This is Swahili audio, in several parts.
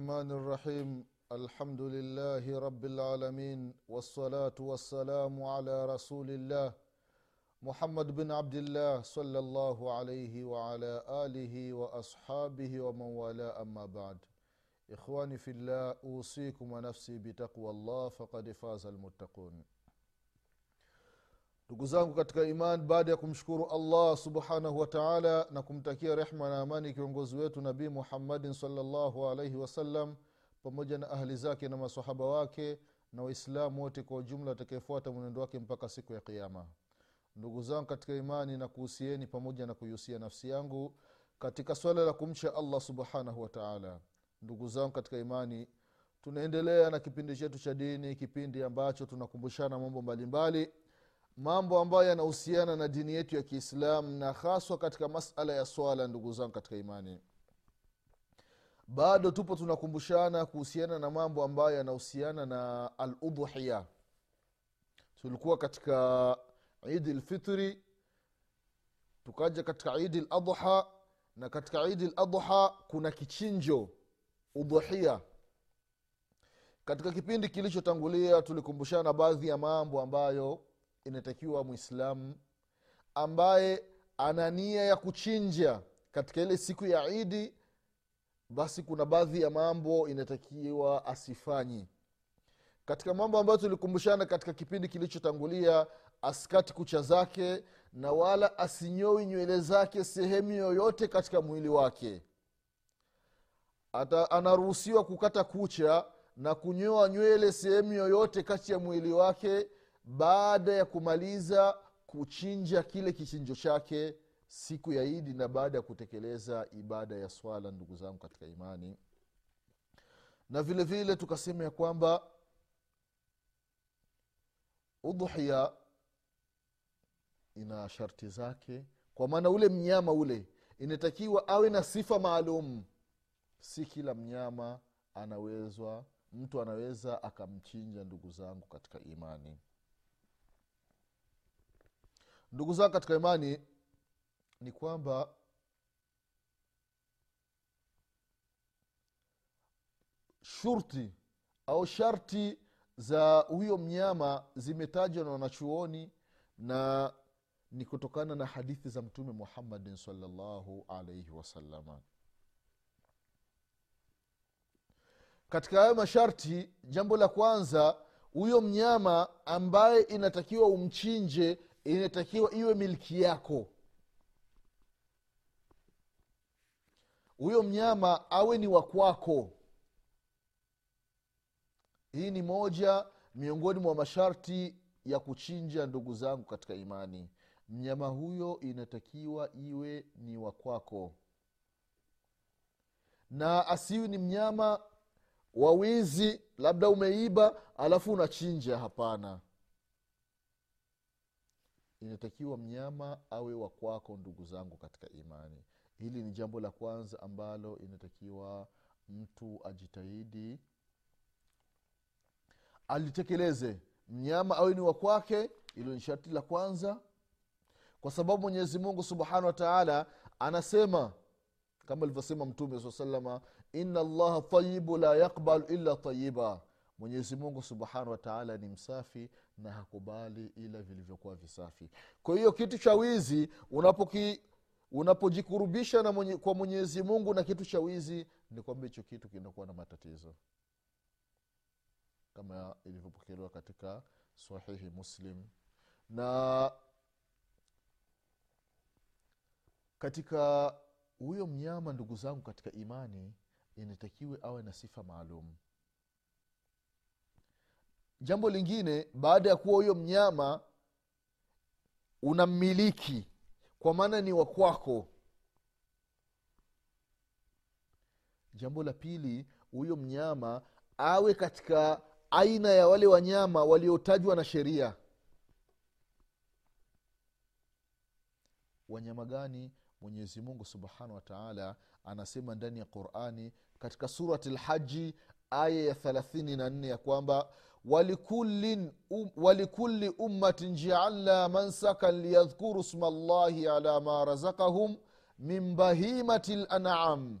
الرحمن الرحيم. الحمد لله رب العالمين والصلاة والسلام على رسول الله محمد بن عبد الله صلى الله عليه وعلى آله وأصحابه ومن والاه. أما بعد إخواني في الله أوصيكم ونفسي بتقوى الله فقد فاز المتقون. Ndugu zangu katika iman baada ya kumshukuru allah subhanahu wa taala na kumtakia rehma na amani kiongozi wetu nabii muhammadin salllahu alaihi wasallam pamoja na ahli zake na masahaba wake na waislamu wote kwa ujumla watakaefuata mwenendo wake mpaka siku ya kiama ndugu zangu katika imani na kuhusieni pamoja na kuihusia nafsi yangu katika swala la kumcha allah subhanahu wataala ndugu zangu katika imani tunaendelea na kipindi chetu cha dini kipindi ambacho tunakumbushana mambo mbalimbali mambo ambayo yanahusiana na dini yetu ya kiislam na haswa katika masala ya swala ndugu zangu katika imani. Bado tupo tunakumbushana kuhusiana na mambo ambayo yanahusiana na aludhuhiya tulikuwa katika idi lfitri tukaja katika idi ladha na katika idi ladha kuna kichinjo udhuhia katika kipindi kilichotangulia tulikumbushana baadhi ya mambo ambayo inatakiwa mwislamu ambaye ana nia ya kuchinja katika ile siku ya idi basi kuna baadhi ya mambo inatakiwa asifanyi katika mambo ambayo tulikumbushana katika kipindi kilichotangulia asikati kucha zake na wala asinyoi nywele zake sehemu yoyote katika mwili wake. Ata, anaruhusiwa kukata kucha na kunyoa nywele sehemu yoyote kati ya mwili wake baada ya kumaliza kuchinja kile kichinjo chake siku ya idi na baada ya kutekeleza ibada ya swala ndugu zangu katika imani. Na vile vile tukasema ya kwamba udhuhia ina sharti zake. Kwa maana ule mnyama ule inatakiwa awe na sifa maalum. Si kila mnyama anawezwa mtu anaweza akamchinja ndugu zangu katika imani ndugu zangu katika imani ni kwamba shurti au sharti za huyo mnyama zimetajwa na wanachuoni na ni kutokana na hadithi za mtume muhammadin salllahu alaihi wasalama katika hayo masharti jambo la kwanza huyo mnyama ambaye inatakiwa umchinje inatakiwa iwe milki yako. Huyo mnyama awe ni wakwako hii ni moja miongoni mwa masharti ya kuchinja ndugu zangu katika imani. Mnyama huyo inatakiwa iwe ni wakwako na asiwi ni mnyama wa wizi labda umeiba alafu unachinja hapana inatakiwa mnyama awe wa kwako ndugu zangu katika imani. Hili ni jambo la kwanza ambalo inatakiwa mtu ajitahidi alitekeleze. Mnyama awe ni wa kwake ilo ni sharti la kwanza kwa sababu mwenyezi mungu subhanahu wa taala anasema kama alivyosema mtume saa salama ina llaha tayibu la yakbalu illa tayiba mwenyezi mungu subhanahu wataala ni msafi na hakubali ila vilivyokuwa visafi. Kwa hiyo kitu cha wizi unapoki unapojikurubisha na mwenye, kwa mwenyezi mungu na kitu cha wizi ni kwamba hicho kitu kinakuwa na matatizo. Kama ilivyopokelewa katika sahihi muslim. Na katika huyo mnyama ndugu zangu katika imani inatakiwe awe na sifa maalum jambo lingine baada ya kuwa huyo mnyama unammiliki. Kwa maana ni wakwako jambo la pili huyo mnyama awe katika aina ya wale wanyama waliotajwa na sheria. Wanyama gani? Mwenyezi mungu subhanahu wa taala anasema ndani ya qurani katika surati lhaji aya ya thelathini na nne ya kwamba walikulli um, walikulli ummatin jaalna mansakan liyadhkuru sma llahi ala ma razakahum min bahimati lanam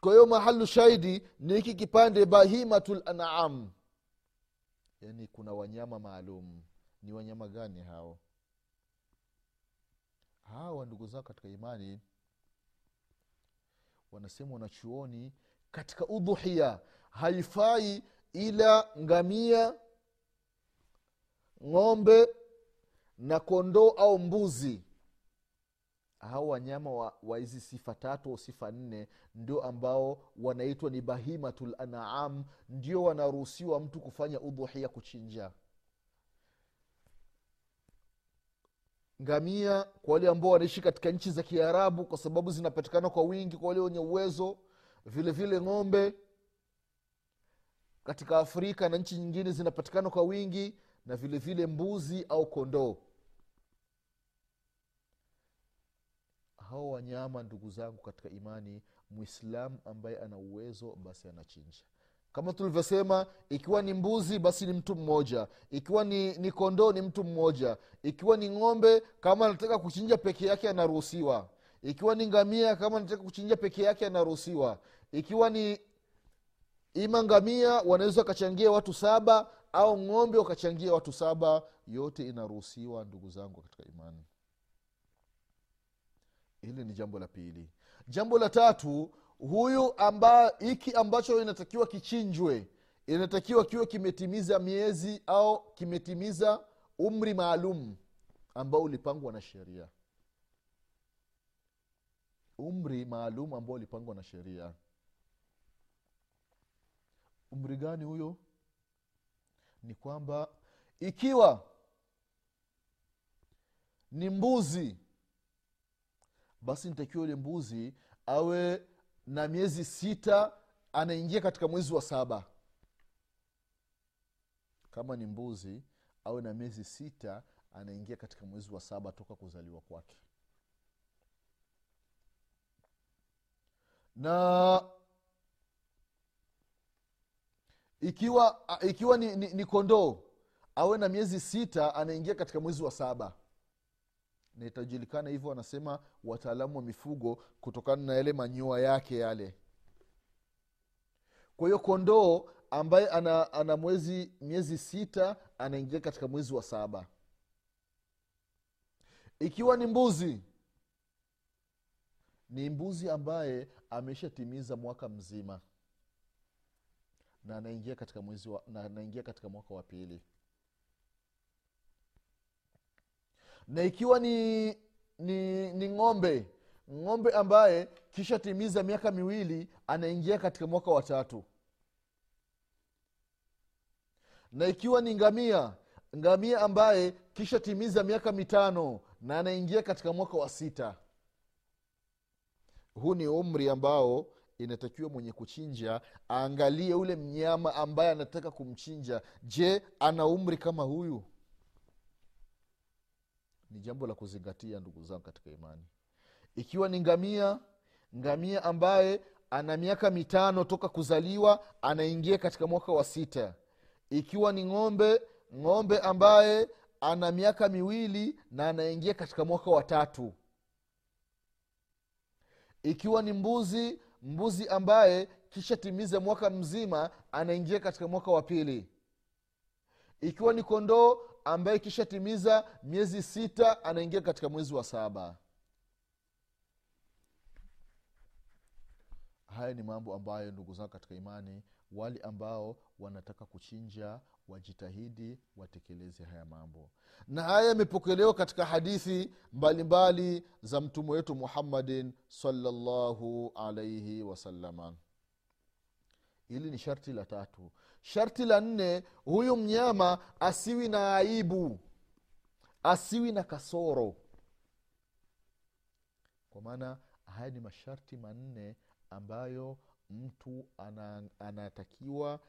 kwa hiyo mahalu shahidi ni hiki kipande bahimatu lanam yaani kuna wanyama maalum. Ni wanyama gani hao? Hawa ndugu zao katika imani wanasema wanachuoni katika udhuhia haifai ila ngamia ng'ombe na kondoo au mbuzi. Hao wanyama wa hizi sifa tatu au sifa nne ndio ambao wanaitwa ni bahimatul anam ndio wanaruhusiwa mtu kufanya udhuhia kuchinja. Ngamia kwa wale ambao wanaishi katika nchi za kiarabu kwa sababu zinapatikana kwa wingi kwa wale wenye uwezo vile vile ng'ombe katika afrika na nchi nyingine zinapatikana kwa wingi na vile vile mbuzi au kondoo. Hao wanyama ndugu zangu katika imani mwislamu ambaye ana uwezo basi anachinja. Kama tulivyosema ikiwa ni mbuzi basi ni mtu mmoja. Ikiwa ni, ni kondoo ni mtu mmoja. Ikiwa ni ng'ombe kama anataka kuchinja peke yake anaruhusiwa. Ikiwa ni ngamia kama anataka kuchinja peke yake anaruhusiwa. Ikiwa ni ima ngamia wanaweza wakachangia watu saba au ng'ombe wakachangia watu saba yote inaruhusiwa ndugu zangu katika imani. Hili ni jambo la pili. Jambo la tatu huyu amba hiki ambacho inatakiwa kichinjwe inatakiwa kiwe kimetimiza miezi au kimetimiza umri maalum ambao ulipangwa na sheria. Umri maalum ambao ulipangwa na sheria umri gani huyo? Ni kwamba ikiwa ni mbuzi basi nitakiwa yule mbuzi awe na miezi sita anaingia katika mwezi wa saba. Kama ni mbuzi awe na miezi sita anaingia katika mwezi wa saba toka kuzaliwa kwake. Na ikiwa ikiwa ni, ni, ni kondoo awe na miezi sita anaingia katika mwezi wa saba. Na itajulikana hivyo wanasema wataalamu wa mifugo kutokana na yale manyua yake yale. Kwa hiyo kondoo ambaye ana, ana mwezi miezi sita anaingia katika mwezi wa saba. Ikiwa ni mbuzi ni mbuzi ambaye ameshatimiza mwaka mzima na anaingia katika mwezi wa, na anaingia katika mwaka wa pili. Na ikiwa ni ni ni ng'ombe ng'ombe ambaye kisha timiza miaka miwili anaingia katika mwaka wa tatu. Na ikiwa ni ngamia ngamia ambaye kisha timiza miaka mitano na anaingia katika mwaka wa sita. Huu ni umri ambao inatakiwa mwenye kuchinja aangalie ule mnyama ambaye anataka kumchinja. Je ana umri kama huyu? Ni jambo la kuzingatia ndugu zangu katika imani. Ikiwa ni ngamia ngamia ambaye ana miaka mitano toka kuzaliwa anaingia katika mwaka wa sita. Ikiwa ni ng'ombe ng'ombe ambaye ana miaka miwili na anaingia katika mwaka wa tatu. Ikiwa ni mbuzi mbuzi ambaye kisha timize mwaka mzima anaingia katika mwaka wa pili. Ikiwa ni kondoo ambaye kisha timiza miezi sita anaingia katika mwezi wa saba. Haya ni mambo ambayo ndugu zangu katika imani wale ambao wanataka kuchinja wajitahidi watekeleze haya mambo. Na haya yamepokelewa katika hadithi mbalimbali mbali za mtume wetu muhammadin salllahu alaihi wasalama hili ni sharti la tatu. Sharti la nne huyu mnyama asiwi na aibu asiwi na kasoro. Kwa maana haya ni masharti manne ambayo mtu ana, anatakiwa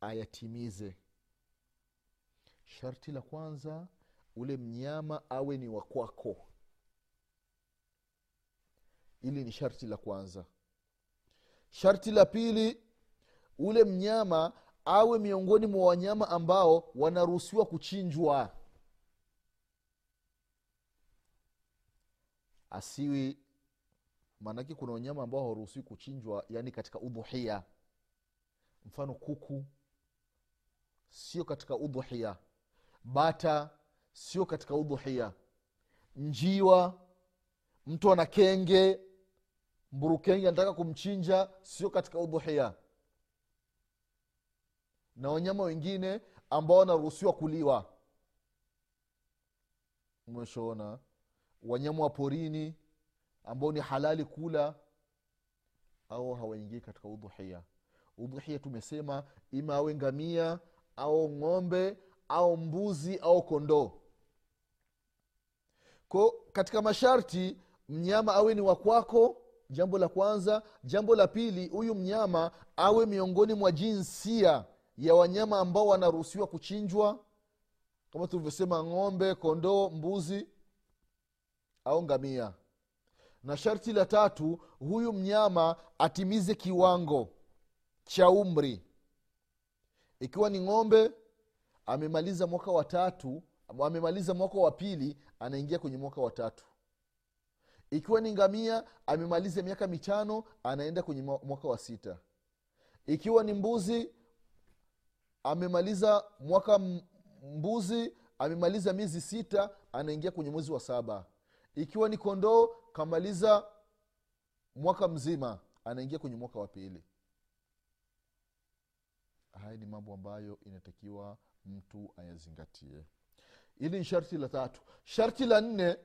ayatimize sharti la kwanza ule mnyama awe ni wakwako ili ni sharti la kwanza. Sharti la pili ule mnyama awe miongoni mwa wanyama ambao wanaruhusiwa kuchinjwa. Asiwi maanake kuna wanyama ambao hawaruhusiwi kuchinjwa yani katika udhuhia. Mfano kuku sio katika udhuhia bata sio katika udhuhia. Njiwa mtu ana kenge mburukenge anataka kumchinja sio katika udhuhia. Na wanyama wengine ambao wanaruhusiwa kuliwa. Umeshaona? Wanyama wa porini ambao ni halali kula au hawaingii katika udhuhia. Udhuhia tumesema ima awe ngamia au ng'ombe au mbuzi au kondoo. Ko katika masharti mnyama awe ni wakwako jambo la kwanza. Jambo la pili huyu mnyama awe miongoni mwa jinsia ya wanyama ambao wanaruhusiwa kuchinjwa. Kama tulivyosema ng'ombe kondoo mbuzi au ngamia. Na sharti la tatu huyu mnyama atimize kiwango cha umri. Ikiwa ni ng'ombe amemaliza mwaka wa tatu amemaliza mwaka wa pili anaingia kwenye mwaka wa tatu. Ikiwa ni ngamia amemaliza miaka mitano anaenda kwenye mwaka wa sita. Ikiwa ni mbuzi amemaliza mwaka mbuzi amemaliza miezi sita anaingia kwenye mwezi wa saba. Ikiwa ni kondoo kamaliza mwaka mzima anaingia kwenye mwaka wa pili. Haya ni mambo ambayo inatakiwa mtu ayazingatie. Hili ni sharti la tatu. Sharti la nne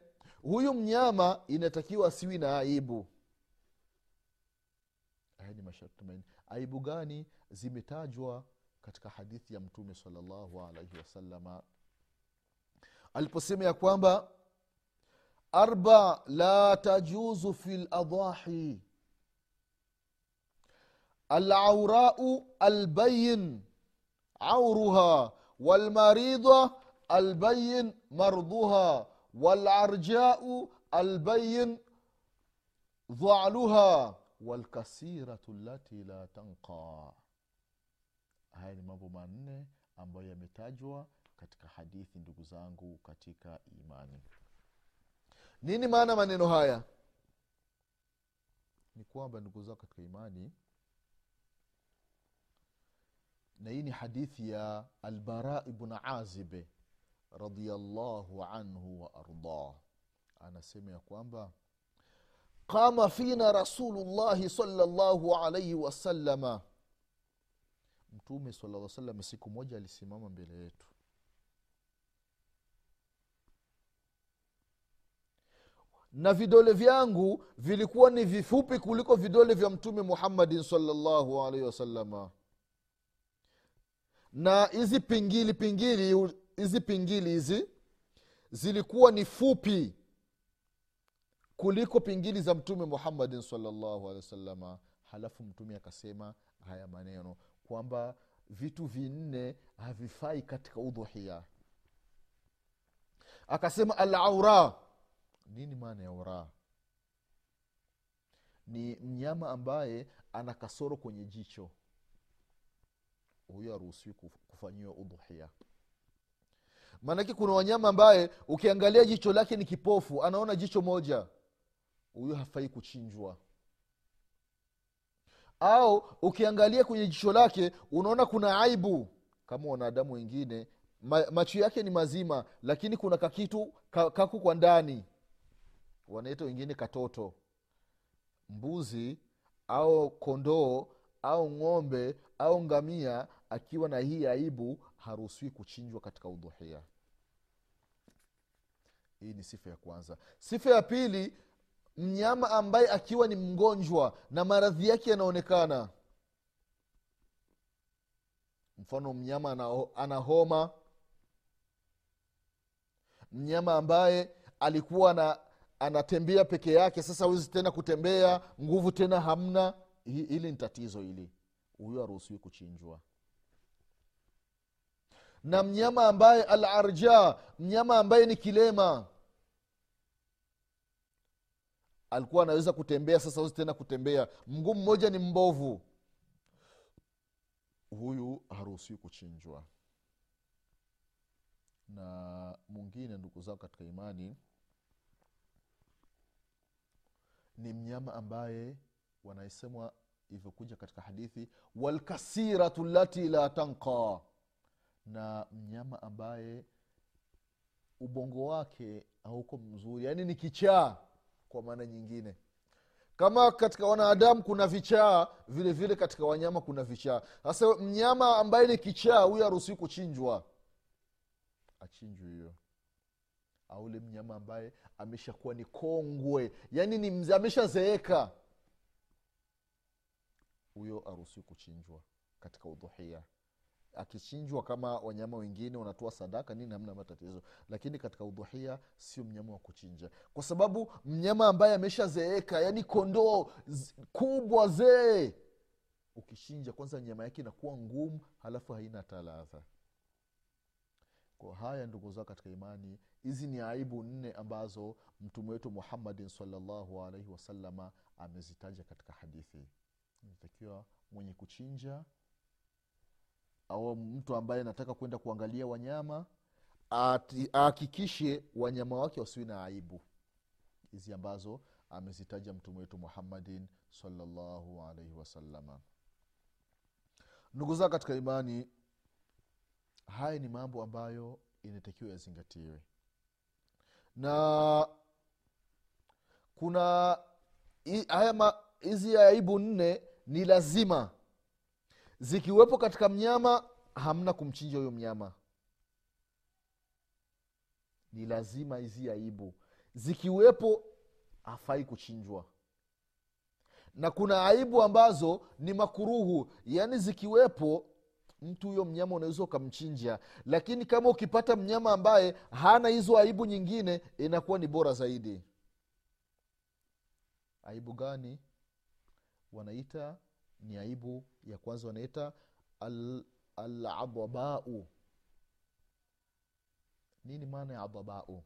huyu mnyama inatakiwa asiwi na aibu. Haya ni masharti manne. Aibu gani zimetajwa katika hadithi ya mtume salallahu alaihi wasalama aliposema ya kwamba arba la tajuzu fi ladahi alaurau albayin auruha walmaridha albayin marduha walarjau albayin dhaluha walkasiratu lati la tanqa haya ni mambo manne ambayo yametajwa katika hadithi ndugu zangu katika imani. Nini maana maneno haya? Ni kwamba ndugu zao katika imani na hii ni hadithi ya albara ibn azibe radiallahu anhu waardah anasema ya kwamba qama fina rasulullahi salllahu alaihi wasalama mtume salaa salam siku moja alisimama mbele yetu. Na vidole vyangu vilikuwa ni vifupi kuliko vidole vya mtume muhammadin salllahu alaihi wasalama na hizi pingili pingili hizi pingili hizi zilikuwa ni fupi kuliko pingili za mtume muhammadin salllahu alehi wasalama halafu mtume akasema haya maneno kwamba vitu vinne havifai katika udhuhia. Akasema alaura. Nini maana ya ura ni mnyama ambaye ana kasoro kwenye jicho huyo haruhusiwi kufanyiwa udhuhia. Maanake kuna wanyama ambaye ukiangalia jicho lake ni kipofu anaona jicho moja huyo hafai kuchinjwa. Au ukiangalia kwenye jicho lake unaona kuna aibu kama wanadamu wengine. Ma, macho yake ni mazima lakini kuna kakitu ka, kaku kwa ndani. Wanaita wengine katoto. Mbuzi au kondoo au ng'ombe au ngamia akiwa na hii aibu haruhusiwi kuchinjwa katika udhuhia. Hii ni sifa ya kwanza. Sifa ya pili mnyama ambaye akiwa ni mgonjwa na maradhi yake yanaonekana. Mfano mnyama ana, homa. Mnyama ambaye alikuwa na anatembea peke yake sasa hawezi tena kutembea nguvu tena hamna. Hili ni tatizo hili. Huyo haruhusiwi kuchinjwa na mnyama ambaye al arja mnyama ambaye ni kilema. Alikuwa anaweza kutembea sasa wezi tena kutembea. Mguu mmoja ni mbovu. Huyu haruhusiwi kuchinjwa. Na mwingine ndugu zao katika imani ni mnyama ambaye wanaesemwa ilivyokuja katika hadithi walkasiratu lati la tanqa na mnyama ambaye ubongo wake hauko mzuri. Yaani ni kichaa kwa maana nyingine. Kama katika wanadamu kuna vichaa vile vile katika wanyama kuna vichaa. Sasa mnyama ambaye ni kichaa huyo haruhusiwi kuchinjwa. Achinjwe hiyo. Au ule mnyama ambaye ameshakuwa ni kongwe. Yaani ni ameshazeeka. Huyo aruhusiwi kuchinjwa katika udhuhia akichinjwa kama wanyama wengine wanatoa sadaka nini hamna matatizo. Lakini katika udhuhia sio mnyama wa kuchinja. Kwa sababu mnyama ambaye ameshazeeka yani kondoo kubwa zee. Ukichinja kwanza nyama yake inakuwa ngumu halafu haina taladha kwa haya ndugu zao katika imani hizi ni aibu nne ambazo mtume wetu muhammadin salllahu alaihi wasalama amezitaja katika hadithi. Inatakiwa mwenye kuchinja au mtu ambaye anataka kwenda kuangalia wanyama ahakikishe wanyama wake wasiwi na aibu. Hizi ambazo amezitaja mtume wetu muhammadin salllahu alaihi wasalama ndugu zao katika imani haya ni mambo ambayo inatakiwa yazingatiwe. Na kuna hi- hizi aibu nne ni lazima zikiwepo katika mnyama hamna kumchinja huyo mnyama. Ni lazima hizi aibu. Zikiwepo hafai kuchinjwa. Na kuna aibu ambazo ni makuruhu. Yaani zikiwepo mtu huyo mnyama unaweza ukamchinja. Lakini kama ukipata mnyama ambaye hana hizo aibu nyingine inakuwa ni bora zaidi. Aibu gani? Wanaita ni aibu ya kwanza wanaita al- aladhabau nini maana ya adhabau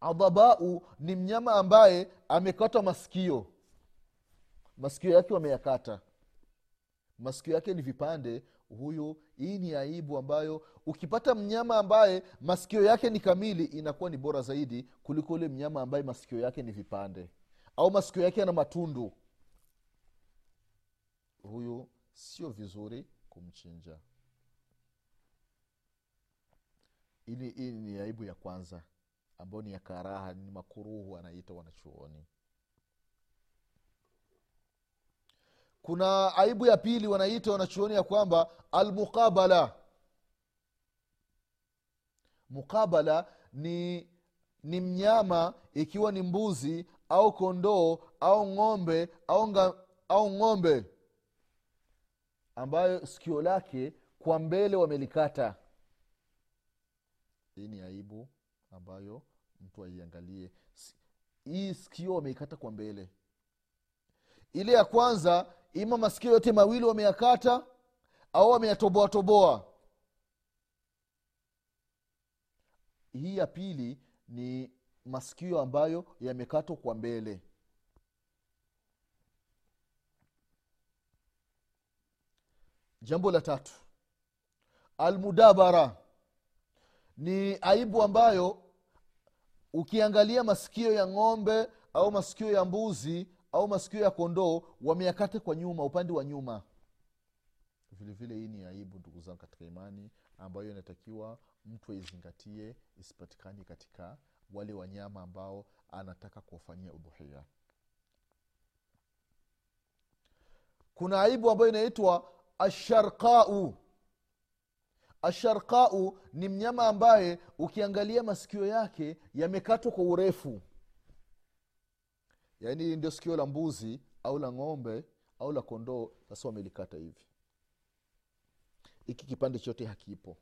adhabau ni mnyama ambaye amekatwa masikio. Masikio yake wameyakata. Masikio yake ni vipande. Huyu hii ni aibu ambayo ukipata mnyama ambaye masikio yake ni kamili inakuwa ni bora zaidi kuliko ule mnyama ambaye masikio yake ni vipande. Au masikio yake yana matundu huyu sio vizuri kumchinja. Ili hii ni aibu ya kwanza ambayo ni ya karaha ni makuruhu anaita wanachuoni. Kuna aibu ya pili wanaita wanachuoni ya kwamba almuqabala. Mukabala ni ni mnyama ikiwa ni mbuzi au kondoo au ng'ombe au, nga, au ng'ombe ambayo sikio lake kwa mbele wamelikata. Hii ni aibu ambayo mtu aiangalie. Hii sikio wameikata kwa mbele. Ile ya kwanza ima masikio yote mawili wameyakata au wameyatoboatoboa hii ya pili ni masikio ambayo yamekatwa kwa mbele jambo la tatu. Almudabara ni aibu ambayo ukiangalia masikio ya ng'ombe au masikio ya mbuzi au masikio ya kondoo wameyakate kwa nyuma upande wa nyuma. Vile vile hii ni aibu ndugu zangu katika imani ambayo inatakiwa mtu aizingatie isipatikane katika wale wanyama ambao anataka kuwafanyia udhuhia. Kuna aibu ambayo inaitwa asharqau. Asharqau ni mnyama ambaye ukiangalia masikio yake yamekatwa kwa urefu. Yaani ndio sikio la mbuzi au la ng'ombe au la kondoo sasa wamelikata hivi. Hiki kipande chote hakipo.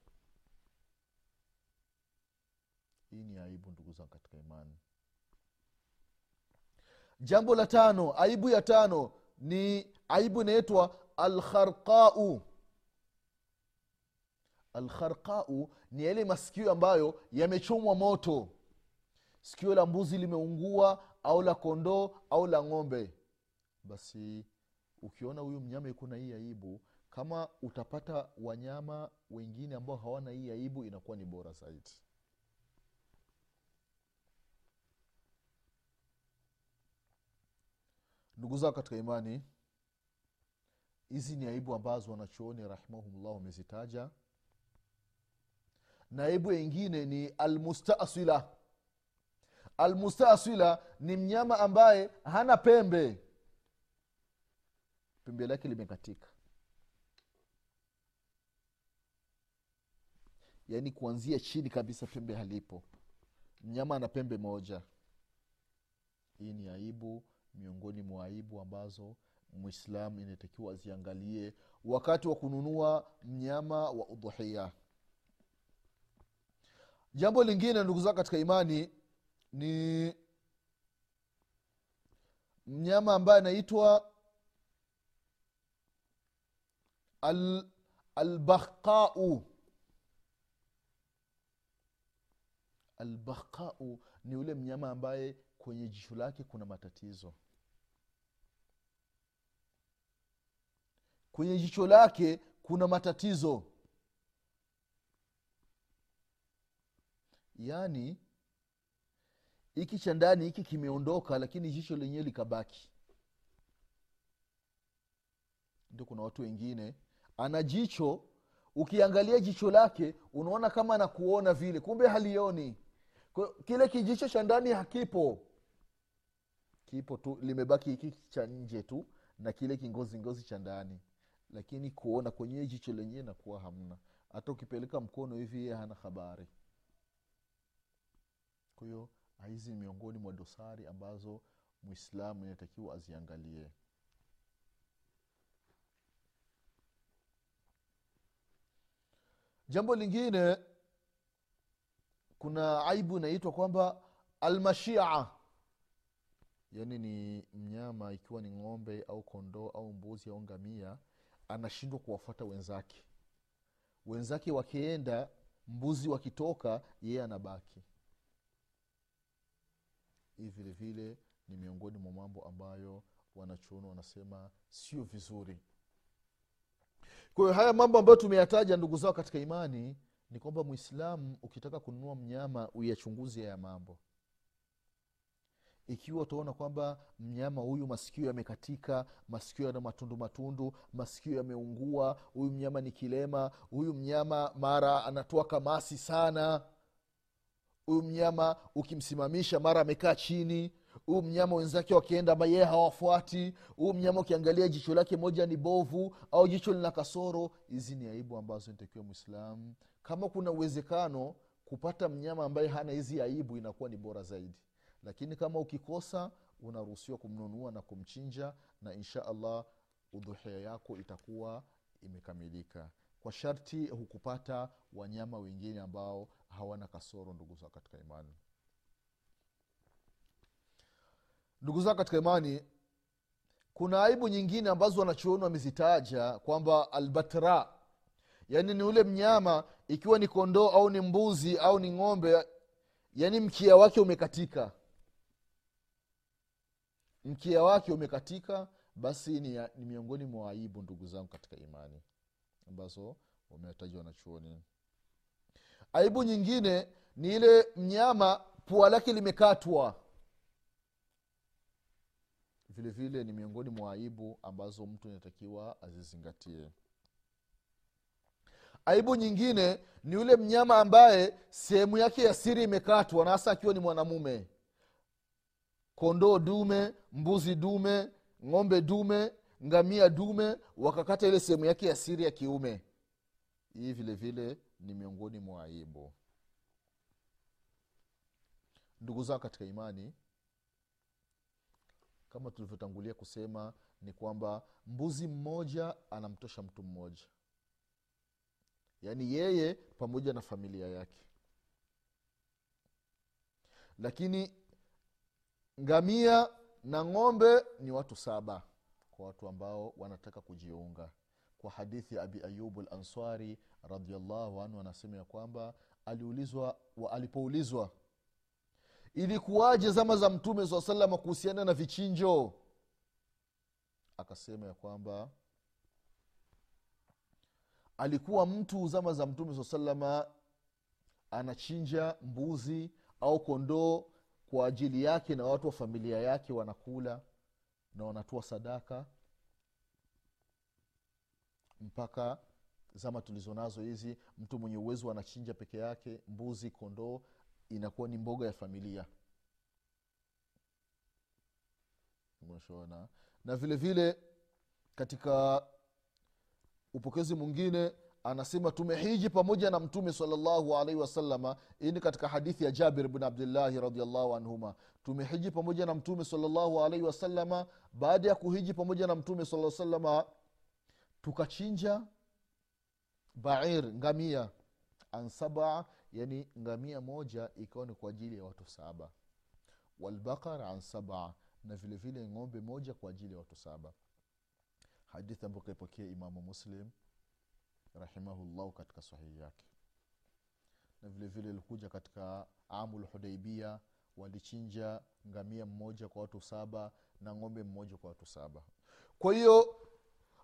Hii ni aibu ndugu zangu katika imani. Jambo la tano aibu ya tano ni aibu inaitwa alkharqau. Alkharqau ni yale masikio ambayo yamechomwa moto. Sikio la mbuzi limeungua au la kondoo au la ng'ombe. Basi ukiona huyu mnyama iko na hii aibu kama utapata wanyama wengine ambao hawana hii aibu inakuwa ni bora zaidi. Ndugu zao katika imani hizi ni aibu ambazo wanachuoni rahimahumllah wamezitaja. Na aibu yengine ni almustasila. Almustasila ni mnyama ambaye hana pembe. Pembe lake limekatika. Yaani kuanzia chini kabisa pembe halipo. Mnyama ana pembe moja. Hii ni aibu miongoni mwa aibu ambazo mwislamu inatakiwa aziangalie wakati wa kununua mnyama wa udhuhia. Jambo lingine ndugu zao katika imani ni mnyama ambaye anaitwa al, albahqau albahqau ni yule mnyama ambaye kwenye jisho lake kuna matatizo kwenye jicho lake kuna matatizo. Yaani hiki cha ndani hiki kimeondoka lakini jicho lenyewe likabaki. Ndio kuna watu wengine. Ana jicho. Ukiangalia jicho lake unaona kama anakuona vile. Kumbe halioni. Kile kijicho cha ndani hakipo. Kipo tu limebaki hiki cha nje tu na kile kingozi ngozi cha ndani lakini kuona kwenyewe jicho lenyewe nakuwa hamna. Hata ukipeleka mkono hivi yeye hana habari. Kwa hiyo hizi ni miongoni mwa dosari ambazo mwislamu inatakiwa aziangalie. Jambo lingine kuna aibu inaitwa kwamba almashia. Yaani ni mnyama ikiwa ni ng'ombe au kondoo au mbuzi au ngamia anashindwa kuwafuata wenzake. Wenzake wakienda mbuzi wakitoka yeye anabaki. Hii vile vile ni miongoni mwa mambo ambayo wanachuoni wanasema sio vizuri. Kwa hiyo haya mambo ambayo tumeyataja ndugu zao katika imani ni kwamba mwislamu ukitaka kununua mnyama uyachunguze haya mambo ikiwa utaona kwamba mnyama huyu masikio yamekatika masikio yana matundu matundu masikio yameungua huyu mnyama ni kilema huyu mnyama mara anatoa kamasi sana huyu mnyama ukimsimamisha mara amekaa chini huyu mnyama wenzake wakienda ama yeye hawafuati huyu mnyama ukiangalia jicho lake moja ni bovu au jicho lina kasoro hizi ni aibu ambazo nitakiwa mwislamu kama kuna uwezekano kupata mnyama ambaye hana hizi aibu inakuwa ni bora zaidi lakini kama ukikosa unaruhusiwa kumnunua na kumchinja na insha allah udhuhia yako itakuwa imekamilika. Kwa sharti hukupata wanyama wengine ambao hawana kasoro ndugu zao katika imani. Ndugu zao katika imani kuna aibu nyingine ambazo wanachuoni wamezitaja kwamba albatra yaani ni ule mnyama ikiwa ni kondoo au ni mbuzi au ni ng'ombe yaani mkia wake umekatika mkia wake umekatika basi ni, ni miongoni mwa aibu ndugu zangu katika imani ambazo wametaja wanachuoni aibu nyingine ni ile mnyama pua lake limekatwa. Vile vile ni miongoni mwa aibu ambazo mtu inatakiwa azizingatie. Aibu nyingine ni yule mnyama ambaye sehemu yake ya siri imekatwa na hasa akiwa ni mwanamume kondoo dume mbuzi dume ng'ombe dume ngamia dume wakakata ile sehemu yake ya siri ya kiume. Hii vile vile ni miongoni mwa aibu. Ndugu zao katika imani kama tulivyotangulia kusema ni kwamba mbuzi mmoja anamtosha mtu mmoja. Yaani yeye pamoja na familia yake. Lakini ngamia na ng'ombe ni watu saba kwa watu ambao wanataka kujiunga. Kwa hadithi ya abi ayubu lansari radiallahu anhu anasema ya kwamba aliulizwa wa alipoulizwa ilikuwaje zama za mtume saa salama kuhusiana na vichinjo? Akasema ya kwamba alikuwa mtu zama za mtume saa salama anachinja mbuzi au kondoo kwa ajili yake na watu wa familia yake wanakula na wanatoa sadaka mpaka zama tulizo nazo hizi mtu mwenye uwezo anachinja peke yake mbuzi kondoo inakuwa ni mboga ya familia. Shona na vile vile katika upokezi mwingine anasema tumehiji pamoja na mtume salllahu alaihi wasalama hii ni katika hadithi ya jabir bn abdillahi radiallahu anhuma. Tumehiji pamoja na mtume salllahu wasalama baada ya kuhiji pamoja na mtume saa salama tukachinja bair ngamia. An sabaa yani ngamia moja ikawa ni kwa ajili ya watu saba. Walbakar an sabaa na vilevile vile ng'ombe moja kwa ajili ya watu saba. Hadithi ambayo kaipokea imamu muslim rahimahullahu katika sahihi yake. Na vile vile katika amul hudaibia walichinja ngamia mmoja kwa watu saba na ng'ombe mmoja kwa watu saba. Kwa hiyo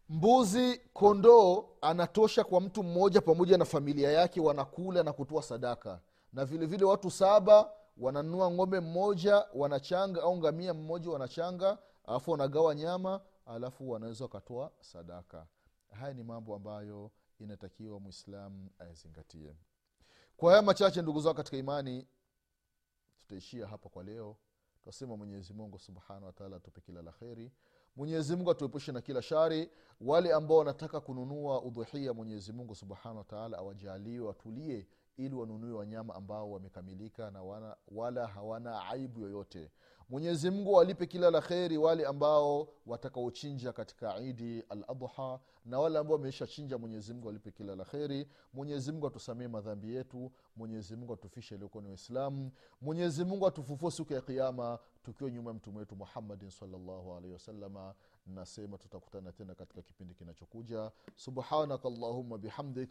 mbuzi kondoo anatosha kwa mtu mmoja pamoja na familia yake wanakula na kutoa sadaka. Na vile vile watu saba wananunua ng'ombe mmoja wanachanga au ngamia mmoja wanachanga alafu wanagawa nyama alafu wanaweza wakatoa sadaka. Haya ni mambo ambayo inatakiwa mwislamu ayazingatie kwa haya machache ndugu zao katika imani tutaishia hapa kwa leo. Twasema mwenyezimungu subhanahu wataala atupe kila la kheri. Mwenyezimungu atuepushe na kila shari. Wale ambao wanataka kununua udhuhia mwenyezimungu subhanahu wataala awajaliwe watulie ili wanunue wanyama ambao wamekamilika na wana, wala hawana aibu yoyote. Mwenyezi mungu walipe kila la kheri wale ambao watakaochinja katika idi al adha na wale ambao wameishachinja mwenyezimngu walipe kila la kheri. Mwenyezimngu atusamie madhambi yetu. Mwenyezimngu atufishe iliokuwa ni waislamu mwenyezimungu atufufue siku ya kiama tukiwa nyuma ya mtume wetu muhammadin salllahu wasalama nasema tutakutana tena katika kipindi kinachokuja. Subhanaka allahumma bihamdik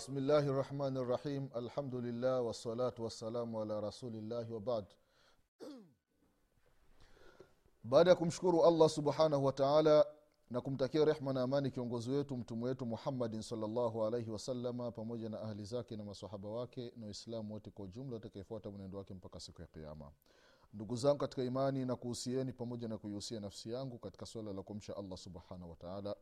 بسم الله الرحمن الرحيم الحمد لله والصلاة والسلام على رسول الله وبعد baada ya kumshukuru allah subhanahu wataala na kumtakia rehma na amani kiongozi wetu mtume wetu muhammadin salllahu alaihi wasalama pamoja na ahli zake na masahaba wake na waislamu wote kwa ujumla watakaefuata mwenendo wake mpaka siku ya kiama ndugu zangu katika imani na kuhusieni pamoja na kuihusia nafsi yangu katika swala la kumsha allah subhanahu wataala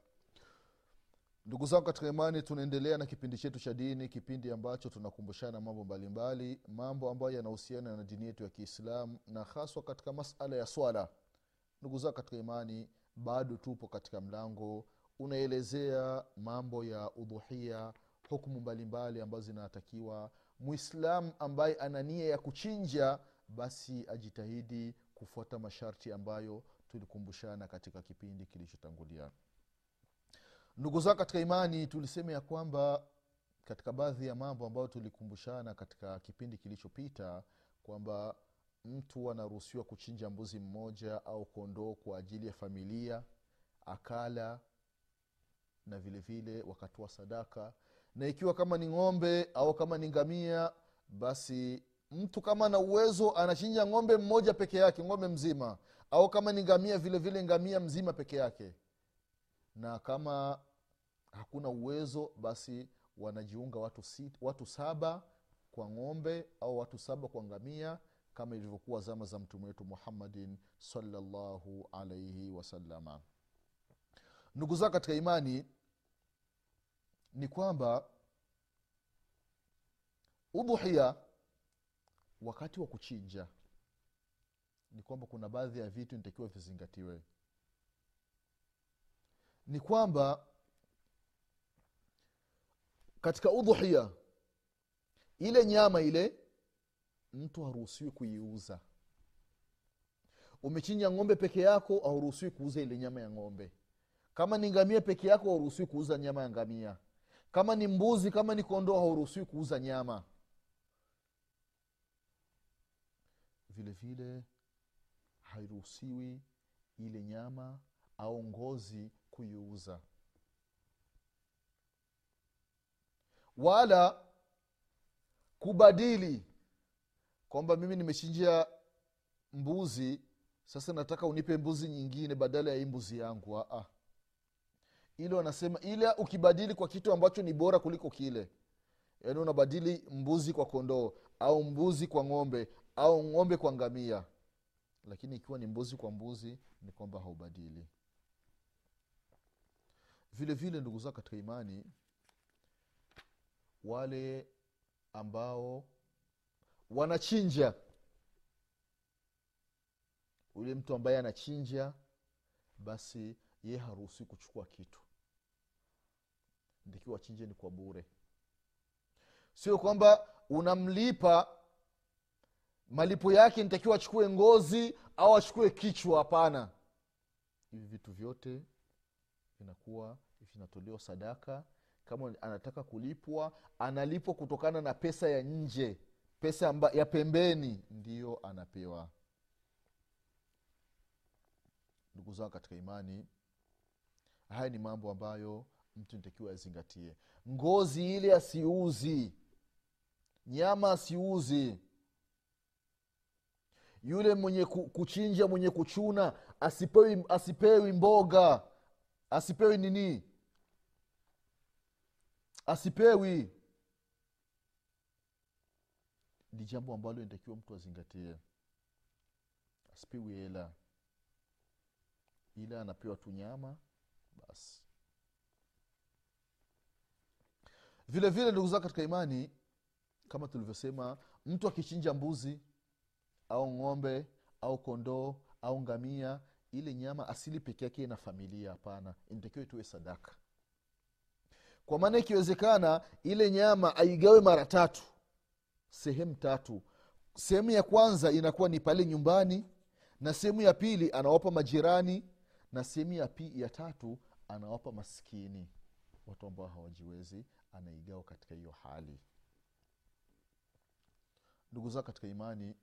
ndugu zangu katika imani tunaendelea na kipindi chetu cha dini kipindi ambacho tunakumbushana mambo mbalimbali mambo ambayo yanahusiana na dini yetu ya kiislamu na haswa katika masala ya swala. Ndugu zangu katika imani bado tupo katika mlango unaelezea mambo ya udhuhia hukumu mbalimbali ambazo zinatakiwa. Mwislam ambaye ana nia ya kuchinja basi ajitahidi kufuata masharti ambayo tulikumbushana katika kipindi kilichotangulia ndugu zangu katika imani tulisema ya kwamba katika baadhi ya mambo ambayo tulikumbushana katika kipindi kilichopita kwamba mtu anaruhusiwa kuchinja mbuzi mmoja au kondoo kwa ajili ya familia akala na vile vile wakatoa sadaka. Na ikiwa kama ni ng'ombe au kama ni ngamia basi mtu kama ana uwezo anachinja ng'ombe mmoja peke yake ng'ombe mzima. Au kama ni ngamia vile vile ngamia mzima peke yake na kama hakuna uwezo basi wanajiunga watu, sit, watu saba kwa ng'ombe au watu saba kwa ngamia kama ilivyokuwa zama za mtume wetu muhammadin salallahu alaihi wasalama ndugu zao katika imani ni kwamba udhuhia wakati wa kuchinja ni kwamba kuna baadhi ya vitu nitakiwa vizingatiwe ni kwamba katika udhuhia ile nyama ile mtu haruhusiwi kuiuza. Umechinja ng'ombe peke yako hauruhusiwi kuuza ile nyama ya ng'ombe. Kama ni ngamia peke yako hauruhusiwi kuuza nyama ya ngamia. Kama ni mbuzi kama ni kondoo hauruhusiwi kuuza nyama. Vile vile hairuhusiwi ile nyama au ngozi kuiuza. Wala kubadili kwamba mimi nimechinjia mbuzi sasa nataka unipe mbuzi nyingine badala ya hii mbuzi yangu. Aa. ile wanasema ila ukibadili kwa kitu ambacho ni bora kuliko kile yaani unabadili mbuzi kwa kondoo au mbuzi kwa ng'ombe au ng'ombe kwa ngamia. Lakini ikiwa ni mbuzi kwa mbuzi ni kwamba haubadili vile vile ndugu zao katika imani wale ambao wanachinja. Yule mtu ambaye anachinja basi ye haruhusi kuchukua kitu. Ndikiwa chinje ni kwa bure. Sio kwamba unamlipa malipo yake nitakiwa achukue ngozi au achukue kichwa hapana. Hivi vitu vyote vinakuwa vinatolewa sadaka. Kama anataka kulipwa analipwa kutokana na pesa ya nje. Pesa amba, ya pembeni ndiyo anapewa. Ndugu zangu katika imani haya ni mambo ambayo mtu nitakiwa azingatie. Ngozi ile asiuzi. Nyama asiuzi. Yule mwenye kuchinja mwenye kuchuna asipewi, asipewi mboga. Asipewi nini asipewi. Ni jambo ambalo inatakiwa mtu azingatie. Asipewi hela. Ila anapewa tu nyama basi. Vile vile ndugu zao katika imani kama tulivyosema mtu akichinja mbuzi au ng'ombe au kondoo au ngamia ile nyama asili peke yake na familia hapana. Inatakiwa ituwe sadaka kwa maana ikiwezekana ile nyama aigawe mara tatu sehemu tatu. Sehemu ya kwanza inakuwa ni pale nyumbani na sehemu ya pili anawapa majirani na sehemu ya, ya tatu anawapa maskini. Watu ambao hawajiwezi anaigawa katika hiyo hali. Ndugu zao katika imani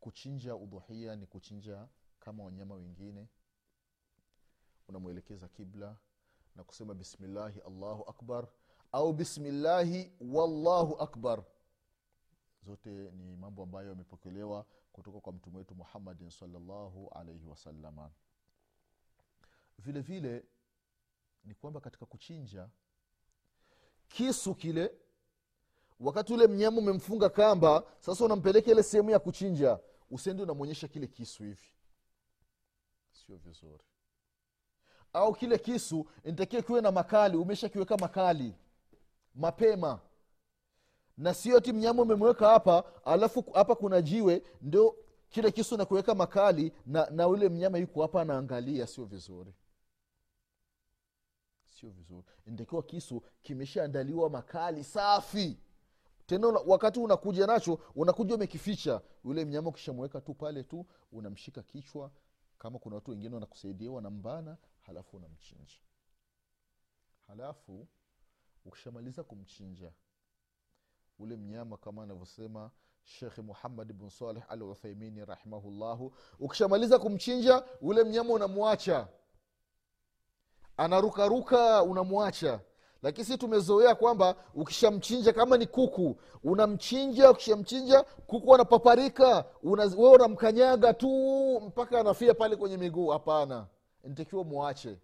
kuchinja udhuhia ni kuchinja kama wanyama wengine. Unamwelekeza kibla na kusema bismillahi allahu akbar au bismillahi wallahu akbar. Zote ni mambo ambayo yamepokelewa kutoka kwa mtume wetu muhammadin salllahu alaihi wasalama vile vile ni kwamba katika kuchinja kisu kile wakati ule mnyama umemfunga kamba sasa unampeleka ile sehemu ya kuchinja usendi unamwonyesha kile kisu hivi. Sio vizuri au kile kisu nitakiwa kiwe na makali umeshakiweka makali mapema. Na sio ti mnyama umemweka hapa alafu hapa kuna jiwe ndio kile kisu nakuweka makali na na ule mnyama yuko hapa anaangalia sio vizuri. Sio vizuri. Nitakiwa kisu kimeshaandaliwa makali safi. Tena wakati unakuja nacho unakuja umekificha yule mnyama ukishamweka tu pale tu unamshika kichwa kama kuna watu wengine wanakusaidia wanambana halafu unamchinja. Halafu ukishamaliza kumchinja ule mnyama kama anavyosema shekhe muhammad bn saleh al uthaimini rahimahullahu ukishamaliza kumchinja ule mnyama unamwacha. Anarukaruka unamwacha. Lakini si tumezoea kwamba ukishamchinja kama ni kuku unamchinja ukishamchinja kuku anapaparika una, we unamkanyaga tu mpaka anafia pale kwenye miguu. Hapana ntakiwa mwache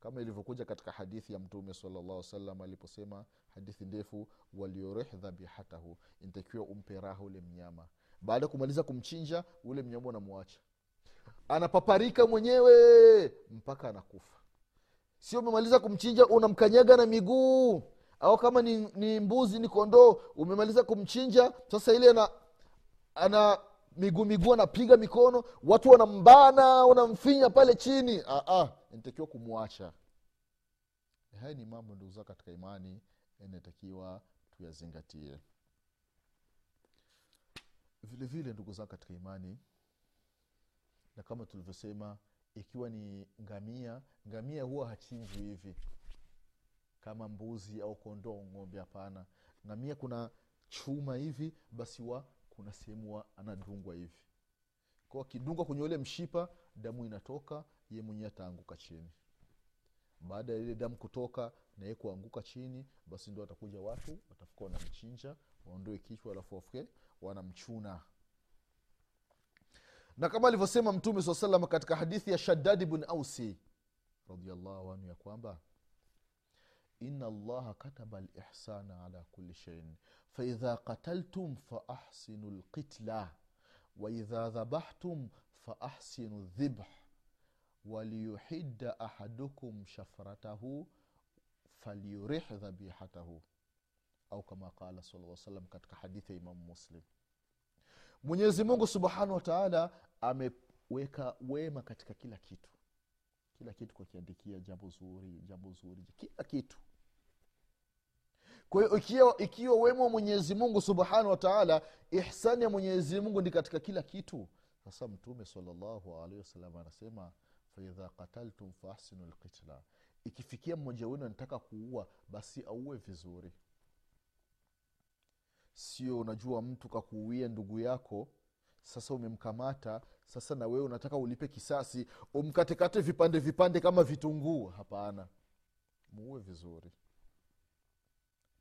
kama ilivyokuja katika hadithi ya mtume salllah aliposema hadithi ndefu walioreh dhabihatahu ntakiwa umpe raha ule mnyama. Baada ya kumaliza kumchinja ule mnyama unamwacha anapaparika mwenyewe mpaka anakufa. Sio umemaliza kumchinja unamkanyaga na miguu. Au kama ni, ni mbuzi ni kondoo umemaliza kumchinja sasa ile ana, ana miguu miguu anapiga mikono watu wanambana wanamfinya pale chini. Inatakiwa kumwacha. Haya ni mambo ndugu zao katika imani inatakiwa tuyazingatie. Vile vile ndugu zao katika imani na kama tulivyosema ikiwa ni ngamia ngamia huwa hachinjwi hivi kama mbuzi au kondoo ng'ombe hapana. Ngamia kuna chuma hivi basi wa kuna sehemu anadungwa hivi. Kwa akidungwa kwenye ule mshipa damu inatoka ye mwenyewe ataanguka chini. Baada ya ile damu kutoka na ye kuanguka chini basi ndo watakuja watu watafuka wanamchinja waondoe kichwa alafu wafuke wanamchuna. Na kama alivyosema mtume saa salama katika hadithi ya shadadi bn ausi radiallahu anhu ya kwamba ina allaha kataba lihsana ala kuli shein faidha qataltum faahsinu lqitla waidha dhabahtum faahsinu dhibh waliyuhidda ahadukum shafratahu falyurih dhabihatahu au kama qala sala salam katika hadithi ya imamu muslim. Mwenyezi mungu subhanahu wa ameweka wema katika kila kitu. Kila kitu kwakiandikia jambo zuri jambo zuri kila kitu kwa hiyo ikiwa, ikiwa wema wa mwenyezi mungu subhanahu wataala ihsani ya mwenyezi mungu ni katika kila kitu. Sasa mtume salllahu alaihi wasallam anasema faidha qataltum faahsinu lqitla ikifikia mmoja wenu anataka kuua basi auwe vizuri. Sio unajua mtu kakuuia ndugu yako sasa umemkamata sasa na wewe unataka ulipe kisasi umkatekate vipande vipande kama vitunguu. Hapana. Muue vizuri